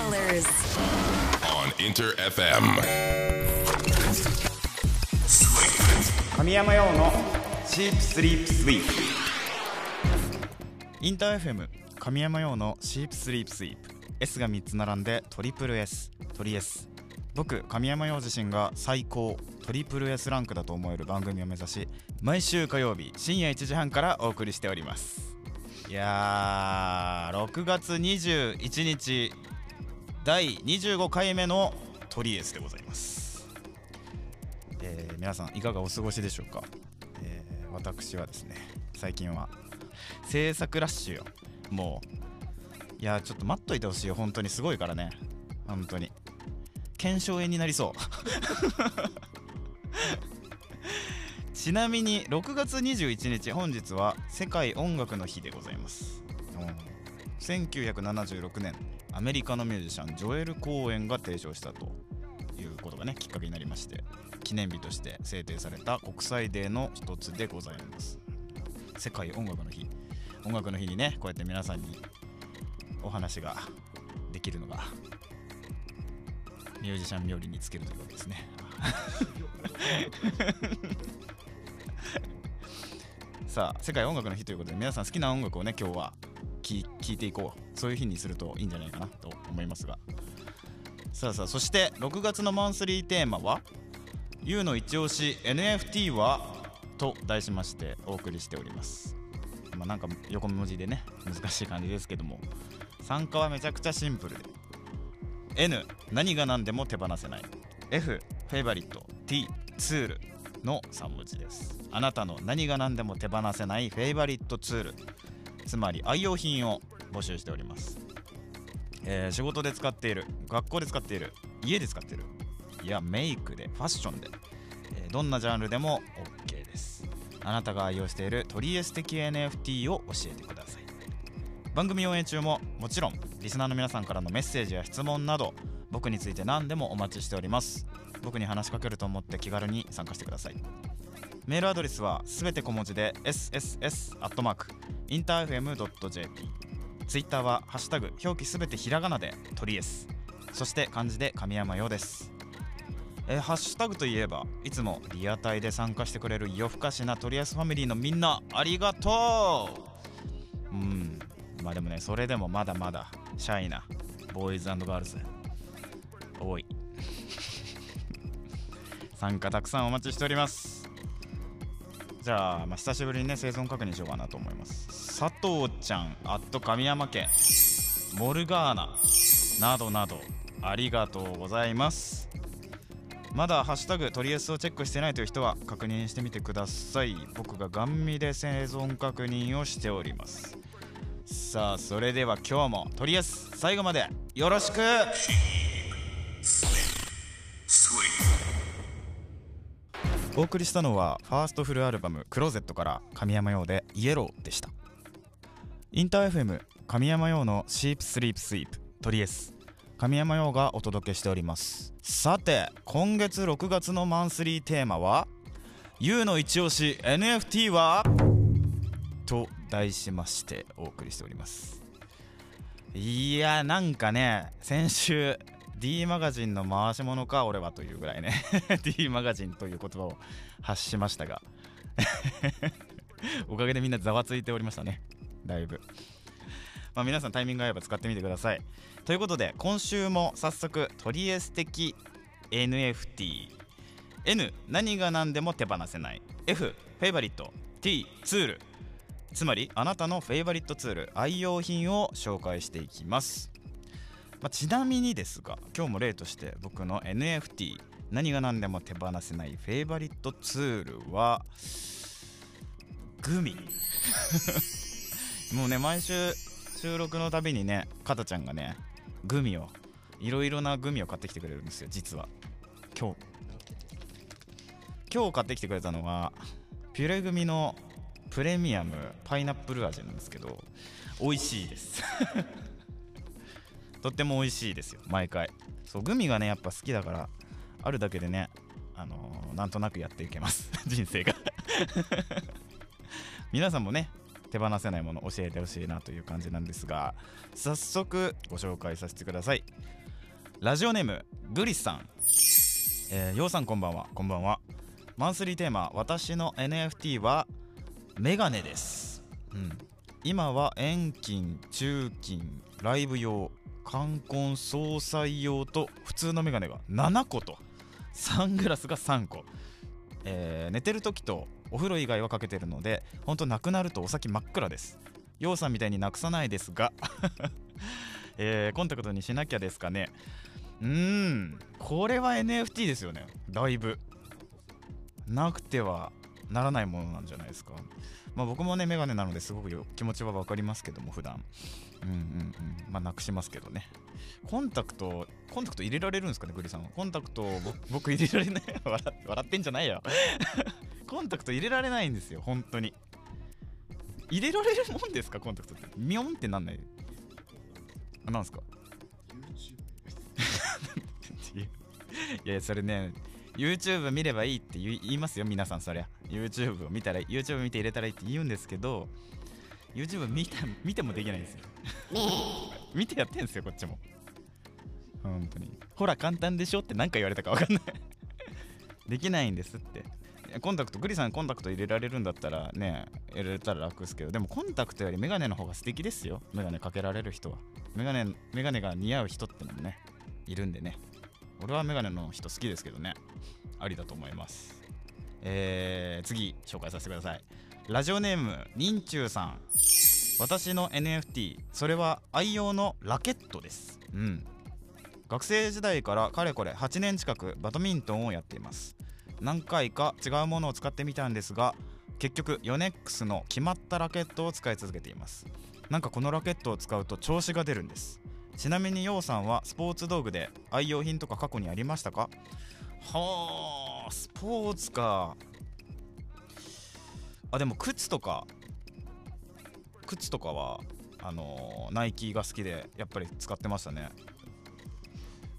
colors. on Inter FM. 神山用のシープスリープスイープインター FM 神山用のシープスリープスイープ S が3つ並んでトリプル S トリ S 僕神山用自身が最高トリプル S ランクだと思える番組を目指し毎週火曜日深夜1時半からお送りしておりますいやー6月21日第25回目のトリエスでございます、えー皆さんいかがお過ごしでしょうか、えー私はですね最近は制作ラッシュよもういやちょっと待っといてほしいよ。本当にすごいからね。本当に。腱鞘炎になりそう。ちなみに6月21日本日は世界音楽の日でございます。1976年。アメリカのミュージシャンジョエル・コーエンが提唱したということがねきっかけになりまして記念日として制定された国際デーの一つでございます。世界音楽の日。音楽の日にねこうやって皆さんにお話ができるのがミュージシャン冥利につけるというわけですね。さあ世界音楽の日ということで皆さん好きな音楽をね今日は聴聴いていこう。そういう日にするといいんじゃないかなと思いますが。さあさあそして6月のマンスリーテーマは「YOU の一押し NFT は?」と題しましてお送りしております。まあなんか横文字でね難しい感じですけども。参加はめちゃくちゃシンプル。で N 何が何でも手放せない。F フェイバリット。T ツールの3文字です。あなたの何が何でも手放せないフェイバリットツール。つまり愛用品を募集しております、えー仕事で使っている学校で使っている家で使っているいやメイクでファッションで、えーどんなジャンルでも OK です。あなたが愛用しているトリエステ的 NFT を教えてください。番組応援中ももちろんリスナーの皆さんからのメッセージや質問など僕について何でもお待ちしております。僕に話しかけると思って気軽に参加してください。メールアドレスはすべて小文字で sss.interfm.jp ツイッターはハッシュタグ表記すべてひらがなでトリエスそして漢字で神山ようです。えハッシュタグといえばいつもリアタイで参加してくれる夜更かしなトリエスファミリーのみんなありがとう。うん。まあでもねそれでもまだまだシャイなボーイズガールズ多い。参加たくさんお待ちしております。じゃあ、まあ、久しぶりにね生存確認しようかなと思います。佐藤ちゃんあっと神山家。モルガーナなどなどありがとうございます。まだハッシュタグトリエスをチェックしてないという人は確認してみてください。僕がガン見で生存確認をしております。さあそれでは今日もトリエス最後までよろしく。お送りしたのはファーストフルアルバム「クローゼット」から神山用で「イエロー」でした。インター FM 神山用のシープスリープスイープトリエス。神山用がお届けしております。さて今月6月のマンスリーテーマは「YOU の一押し NFT は?」と題しましてお送りしております。いやなんかね先週 D マガジンの回し物か俺はというぐらいね。D マガジンという言葉を発しましたが。おかげでみんなざわついておりましたね。だいぶ。まあ皆さんタイミング合えば使ってみてください。ということで今週も早速トリエス的 NFT N 何が何でも手放せない。F フェイバリット。T ツール。つまりあなたのフェイバリットツール。愛用品を紹介していきます、まあちなみにですが今日も例として僕の NFT 何が何でも手放せないフェイバリットツールはグミ。もうね毎週収録のたびにねかたちゃんがねグミをいろいろなグミを買ってきてくれるんですよ実は。今日。今日買ってきてくれたのはピュレグミのプレミアムパイナップル味なんですけど美味しいです。とっても美味しいですよ毎回。そうグミがねやっぱ好きだからあるだけでねあのーなんとなくやっていけます 人生が。皆さんもね手放せないもの教えてほしいなという感じなんですが早速ご紹介させてください。ラジオネームグリスさん。えー、ようさんこんばんは。こんばんは。マンスリーテーマ私の NFT はメガネです。うん。今は遠近中近ライブ用。冠婚葬祭用と普通のメガネが7個と。サングラスが3個、えー寝てる時とお風呂以外はかけてるのでほんとなくなるとお先真っ暗です。ようさんみたいになくさないですが、えーコンタクトにしなきゃですかね。うーんこれは NFT ですよね。だいぶ。なくてはならないものなんじゃないですか。まあ僕もねメガネなのですごくよ気持ちは分かりますけども普段。うんうんうん。まあなくしますけどね。コンタクトコンタクト入れられるんですかねグリさんは。コンタクト僕 僕入れられない。笑笑ってんじゃないよ。コンタクト入れられないんですよ本当に。入れられるもんですかコンタクトって。ミョンってなんない。あなんすか。いやそれね YouTube 見ればいいって言いますよ皆さんそりゃ。YouTube を見たら YouTube 見て入れたらいいって言うんですけど YouTube 見た見てもできないんですよ。見てやってんすよこっちも。本当に。ほら簡単でしょって何か言われたか分かんない。できないんですって。コンタクトグリさんコンタクト入れられるんだったらね入れたら楽ですけど。でもコンタクトよりメガネの方が素敵ですよ。メガネかけられる人は。メガネメガネが似合う人ってのもねいるんでね俺はメガネの人好きですけどね。ありだと思います。えー、次紹介させてください。ラジオネームニンチューさん。私の NFT それは愛用のラケットです。うん。学生時代からかれこれ8年近くバドミントンをやっています。何回か違うものを使ってみたんですが結局ヨネックスの決まったラケットを使い続けています。なんかこのラケットを使うと調子が出るんです。ちなみにようさんはスポーツ道具で愛用品とか過去にありましたか？はあスポーツか。あでも靴とか。靴とかはあのーナイキが好きでやっぱり使ってましたね。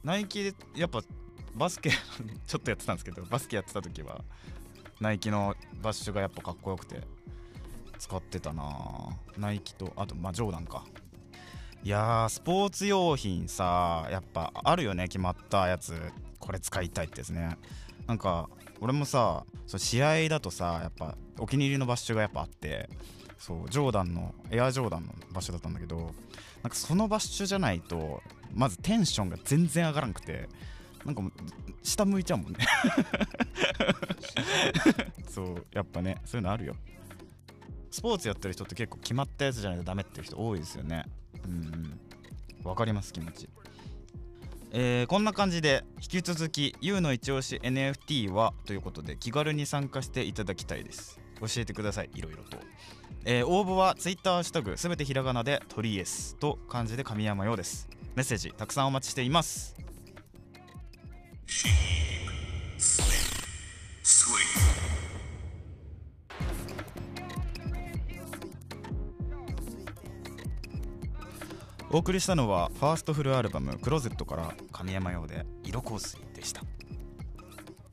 ナイキでやっぱバスケ ちょっとやってたんですけどバスケやってた時はナイキのバッシュがやっぱかっこよくて使ってたなナイキとあとまあジョーダンか。いやースポーツ用品さやっぱあるよね決まったやつ。これ使いたいってですね。なんか俺もさそう試合だとさやっぱお気に入りのバッシュがやっぱあってそうジョーダンのエアジョーダンのバッシュだったんだけどなんかそのバッシュじゃないとまずテンションが全然上がらなくてなんかもう下向いちゃうもんね。そうやっぱねそういうのあるよ。スポーツやってる人って結構決まったやつじゃないとダメっていう人多いですよねうんうん。わかります気持ち。えーこんな感じで引き続き YOU の一押し NFT はということで気軽に参加していただきたいです。教えてくださいいろいろと、えー応募は Twitter シュタグすべてひらがなでトリエスと漢字で神山ようです。メッセージたくさんお待ちしています。お送りしたのはファーストフルアルバム「クローゼット」から神山用で「色香水」でした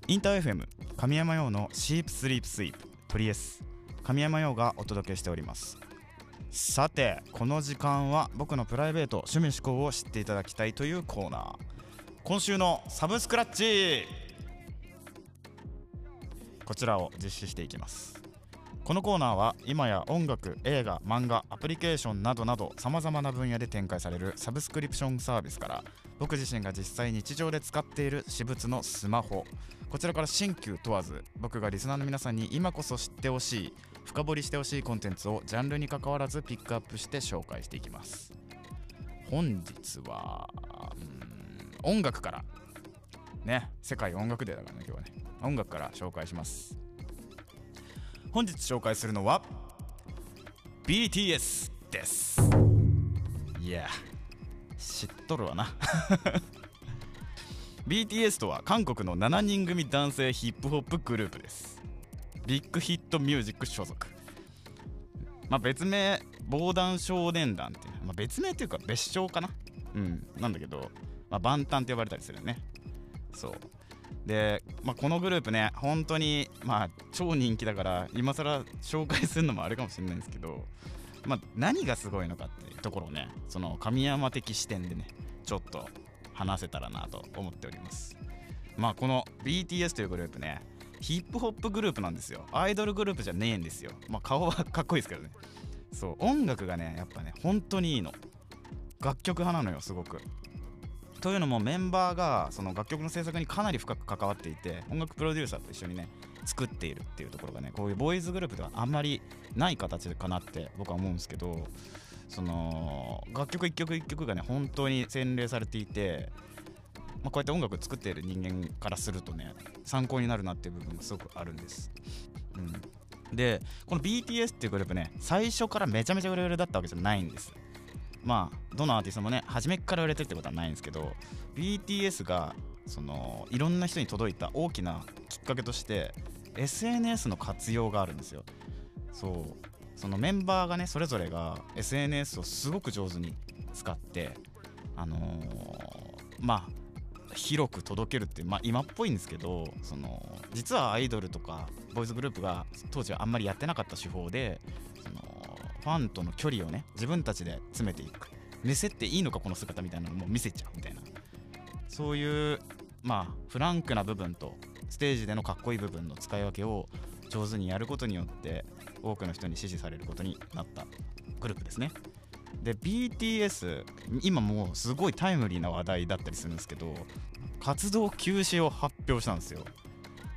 インター FM 神山用の「シープスリープスイープ」トリエス神山用がお届けしておりますさてこの時間は僕のプライベート趣味思考を知っていただきたいというコーナー今週のサブスクラッチこちらを実施していきますこのコーナーは今や音楽映画漫画アプリケーションなどなどさまざまな分野で展開されるサブスクリプションサービスから僕自身が実際日常で使っている私物のスマホ。こちらから新旧問わず僕がリスナーの皆さんに今こそ知ってほしい深掘りしてほしいコンテンツをジャンルに関わらずピックアップして紹介していきます。本日は音楽から。ね世界音楽デーだからね今日はね。音楽から紹介します。本日紹介するのは BTS です。いや知っとるわな。BTS とは韓国の7人組男性ヒップホップグループです。 Big Hit Music 所属。まあ別名防弾少年団っていう、まあ、別名っていうか別称かな。うんなんだけど、まあ、バンタンって呼ばれたりするよね。そう。で、まあ、このグループね本当にまあ超人気だから今更紹介するのもあれかもしれないんですけど、まあ、何がすごいのかっていうところをねその神山的視点でねちょっと話せたらなと思っております。まあこの BTS というグループねヒップホップグループなんですよ。アイドルグループじゃねえんですよ。まあ顔はかっこいいですけどね。そう音楽がねやっぱね本当にいいの。楽曲派なのよすごく。というのもメンバーがその楽曲の制作にかなり深く関わっていて音楽プロデューサーと一緒にね作っているっていうところがねこういうボーイズグループではあんまりない形かなって僕は思うんですけどその楽曲一曲一曲がね本当に洗練されていて、まあ、こうやって音楽を作っている人間からするとね参考になるなっていう部分がすごくあるんです。うん、でこの BTS っていうグループね最初からめちゃめちゃ売れ売れだったわけじゃないんです。まあどのアーティストもね初めから売れてるってことはないんですけど BTS がそのいろんな人に届いた大きなきっかけとして SNS の活用があるんですよ。そう。そのメンバーがねそれぞれが SNS をすごく上手に使ってあのー、まあ広く届けるって、まあ、今っぽいんですけどその実はアイドルとかボーイズグループが当時はあんまりやってなかった手法でファンとの距離をね自分たちで詰めていく。見せていいのかこの姿みたいなのも見せちゃうみたいな。そういうまあフランクな部分とステージでのかっこいい部分の使い分けを上手にやることによって多くの人に支持されることになったグループですね。で BTS 今もうすごいタイムリーな話題だったりするんですけど活動休止を発表したんですよ。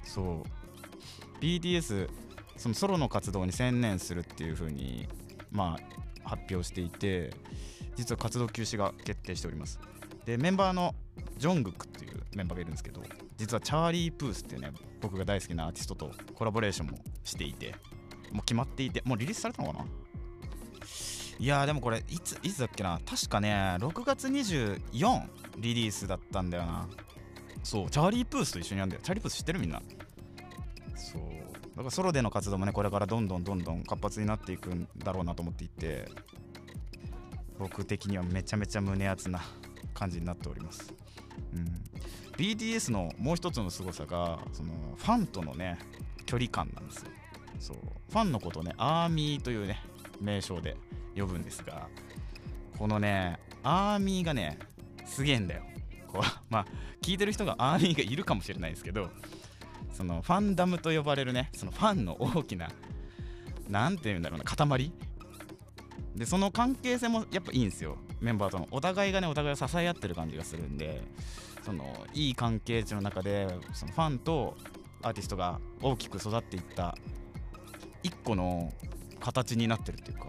そう。BTS そのソロの活動に専念するっていう風にまあ、発表していて実は活動休止が決定しております。でメンバーのジョングクっていうメンバーがいるんですけど実はチャーリー・プースっていうね僕が大好きなアーティストとコラボレーションもしていてもう決まっていてもうリリースされたのかな？いやでもこれいついつだっけな？確かね6月24リリースだったんだよな。そうチャーリー・プースと一緒にやるんだよ。チャーリー・プース知ってるみんな？そう。だからソロでの活動もねこれからどんどんどんどん活発になっていくんだろうなと思っていて僕的にはめちゃめちゃ胸熱な感じになっております、うん、BTS のもう一つの凄さがそのファンとのね距離感なんですよ。そう。ファンのことをねアーミーというね名称で呼ぶんですがこのねアーミーがねすげえんだよ。こうまあ聞いてる人がアーミーがいるかもしれないですけどそのファンダムと呼ばれるねそのファンの大きな何て言うんだろうな塊？でその関係性もやっぱいいんですよ。メンバーとの。お互いがねお互いを支え合ってる感じがするんでそのいい関係値の中でそのファンとアーティストが大きく育っていった一個の形になってるっていうか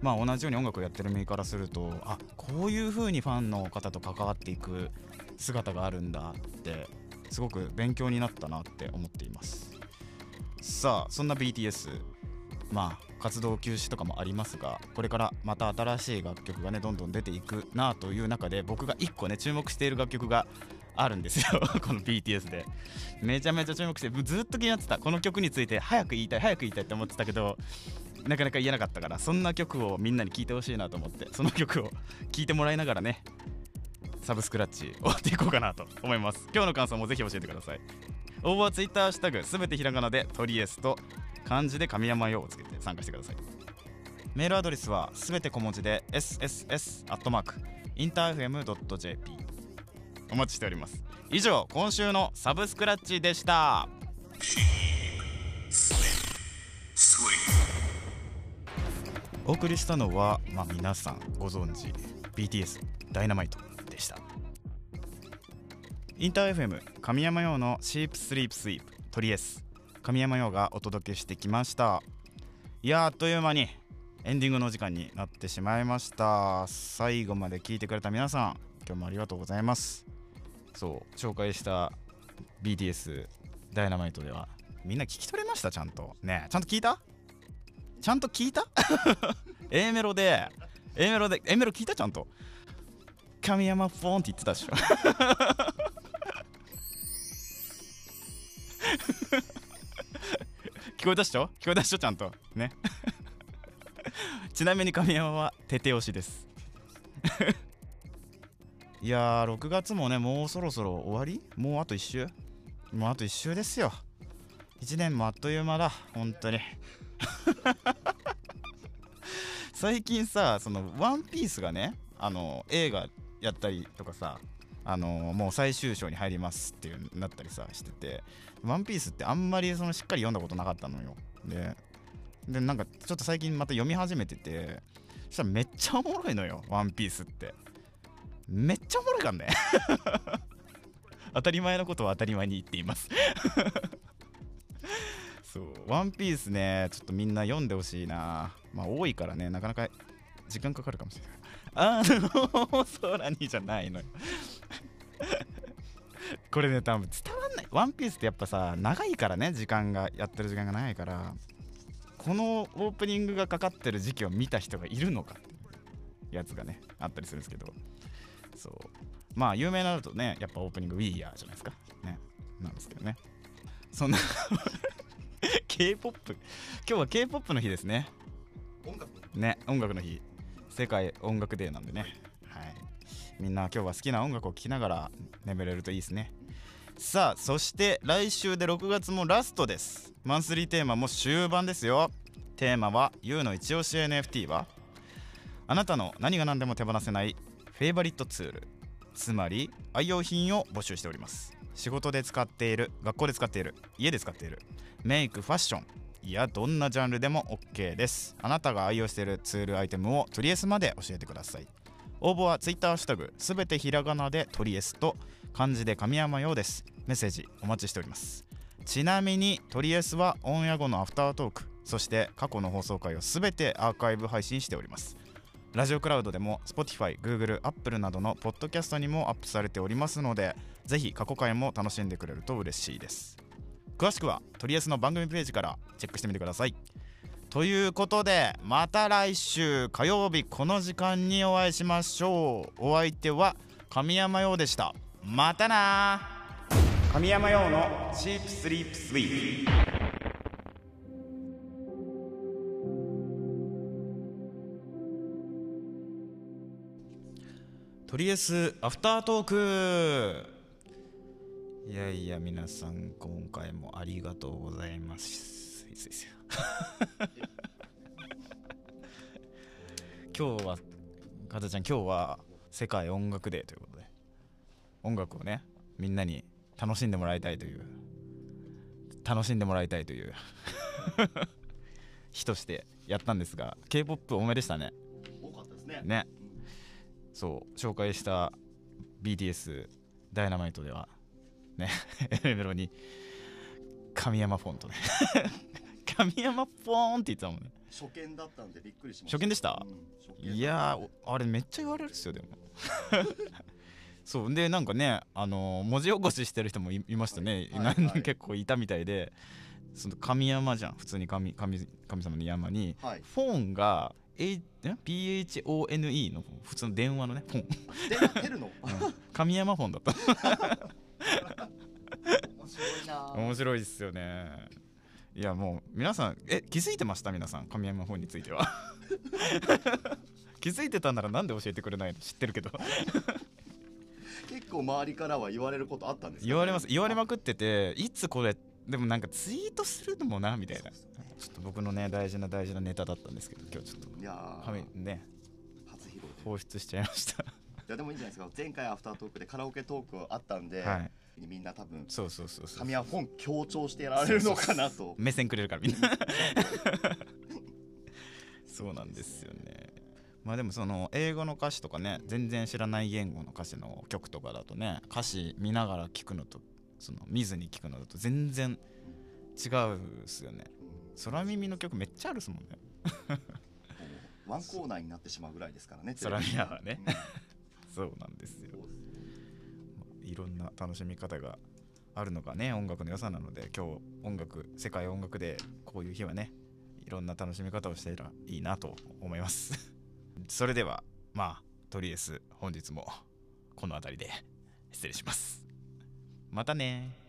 まあ同じように音楽をやってる身からするとあこういう風にファンの方と関わっていく姿があるんだってすごく勉強になったなって思っています。さあそんな BTS まあ活動休止とかもありますがこれからまた新しい楽曲がねどんどん出ていくなという中で僕が1個ね注目している楽曲があるんですよ。この BTS で。めちゃめちゃ注目してずっと気になってた。この曲について早く言いたい早く言いたいって思ってたけどなかなか言えなかったからそんな曲をみんなに聴いてほしいなと思ってその曲を聴いてもらいながらねサブスクラッチ終わっていこうかなと思います。今日の感想もぜひ教えてください。応募は Twitter ハッシュタグすべてひらがなでトリエスと漢字で神山用をつけて参加してください。メールアドレスはすべて小文字で sss アットマークインターフェム .jp お待ちしております。以上今週のサブスクラッチでした。お送りしたのは、まあ、皆さんご存知 BTS ダイナマイト。インター FM 神山用のシープスリープスイープトリエス。神山用がお届けしてきました。いやあっという間にエンディングの時間になってしまいました。最後まで聞いてくれた皆さん今日もありがとうございます。そう紹介した BTS ダイナマイトではみんな聞き取れました？ちゃんと。ねちゃんと聞いた？ちゃんと聞いた？A メロで A メロで A メロ聞いた？ちゃんと。神山フォンって言ってたでしょ。聞こえたっしょ？聞こえたっしょ？ちゃんと。ね。ちなみに神山はテテ押しです。いやー6月もねもうそろそろ終わり？もうあと1週？もうあと1週ですよ。1年もあっという間だ。本当に。最近さその「ワンピースがねあの映画やったりとかさあのもう最終章に入りますっていうなったりさしてて「ワンピースってあんまりそのしっかり読んだことなかったのよ。ででなんかちょっと最近また読み始めててそしたらめっちゃおもろいのよ「ワンピースって。めっちゃおもろいかんね。当たり前のことは当たり前に言っています。そう「ワンピースねちょっとみんな読んでほしいな。まあ多いからねなかなか時間かかるかもしれない。あの空にじゃないのよ。これね多分伝わんない「ワンピースってやっぱさ長いからね時間がやってる時間が長いからこのオープニングがかかってる時期を見た人がいるのか。ってやつがねあったりするんですけど。そう。まあ有名なのとねやっぱオープニング「We Are」じゃないですか。ね。なんですけどね。そんな K-POP 今日は K-POP の日ですね。音楽ね音楽の日世界音楽デーなんでね。はい。みんな今日は好きな音楽を聴きながら眠れるといいですね。さあそして来週で6月もラストです。マンスリーテーマも終盤ですよ。テーマは YOU の一押し NFT はあなたの何が何でも手放せないフェイバリットツール。つまり愛用品を募集しております。仕事で使っている学校で使っている家で使っているメイクファッション。いやどんなジャンルでも OK です。あなたが愛用しているツールアイテムをトリエスまで教えてください。応募は Twitter ハッシュタグすべてひらがなでトリエスと漢字で神山用です。メッセージお待ちしております。ちなみにトリエスはオンエア後のアフタートークそして過去の放送回をすべてアーカイブ配信しております。ラジオクラウドでも Spotify、Google、Apple などのポッドキャストにもアップされておりますのでぜひ過去回も楽しんでくれると嬉しいです。詳しくはトリエスの番組ページからチェックしてみてください。ということでまた来週火曜日この時間にお会いしましょう。お相手は神山陽でした。またな神山陽のチープスリープスイープとりあえずアフタートークいやいや皆さん今回もありがとうございます。今日はかたちゃん今日は世界音楽デーということで音楽をねみんなに楽しんでもらいたいという楽しんでもらいたいという日としてやったんですが k p o p 多めでしたね。多かったですね。ね。そう紹介した BTS ダイナマイトではね。エメロに。神山フォントね。神山フォンって言ってたもんね。初見だったんでびっくりしました。初見でした？うんいやあれめっちゃ言われるっすよでも。そうでなんかねあのー文字起こししてる人もいいましたね、はい何人はい結構いたみたいで。その神山じゃん。普通に神神神様の山に、はい。フォンが、PHONE の普通の電話のねフォン。でテルの？神山フォンだった面白いですよね。いやもう皆さんえ気づいてました？皆さん神山フォンについては。気づいてたならなんで教えてくれないの？知ってるけど。結構周りからは言われることあったんですか？ね言われます。言われまくってていつこれでもなんかツイートするのもなみたいな。ちょっと僕のね大事な大事なネタだったんですけど今日ちょっと。いや神ーね。初披露で。放出しちゃいました。いやでもいいんじゃないですか。前回アフタートークでカラオケトークあったんで、はいみんな多分そうそうそうそう。神谷本強調してやられるのかなと。目線くれるからみんな。そうなんですよね。まあでもその英語の歌詞とかね全然知らない言語の歌詞の曲とかだとね歌詞見ながら聞くのとその見ずに聞くのだと全然違うっすよね。空耳の曲めっちゃあるっすもんね。ワンコーナーになってしまうぐらいですからね空耳はね。うん。そうなんですよいろんな楽しみ方があるのがね音楽の良さなので今日音楽世界音楽でこういう日はねいろんな楽しみ方をしていたらいいなと思います。それではまあとりあえず本日もこの辺りで失礼します。またね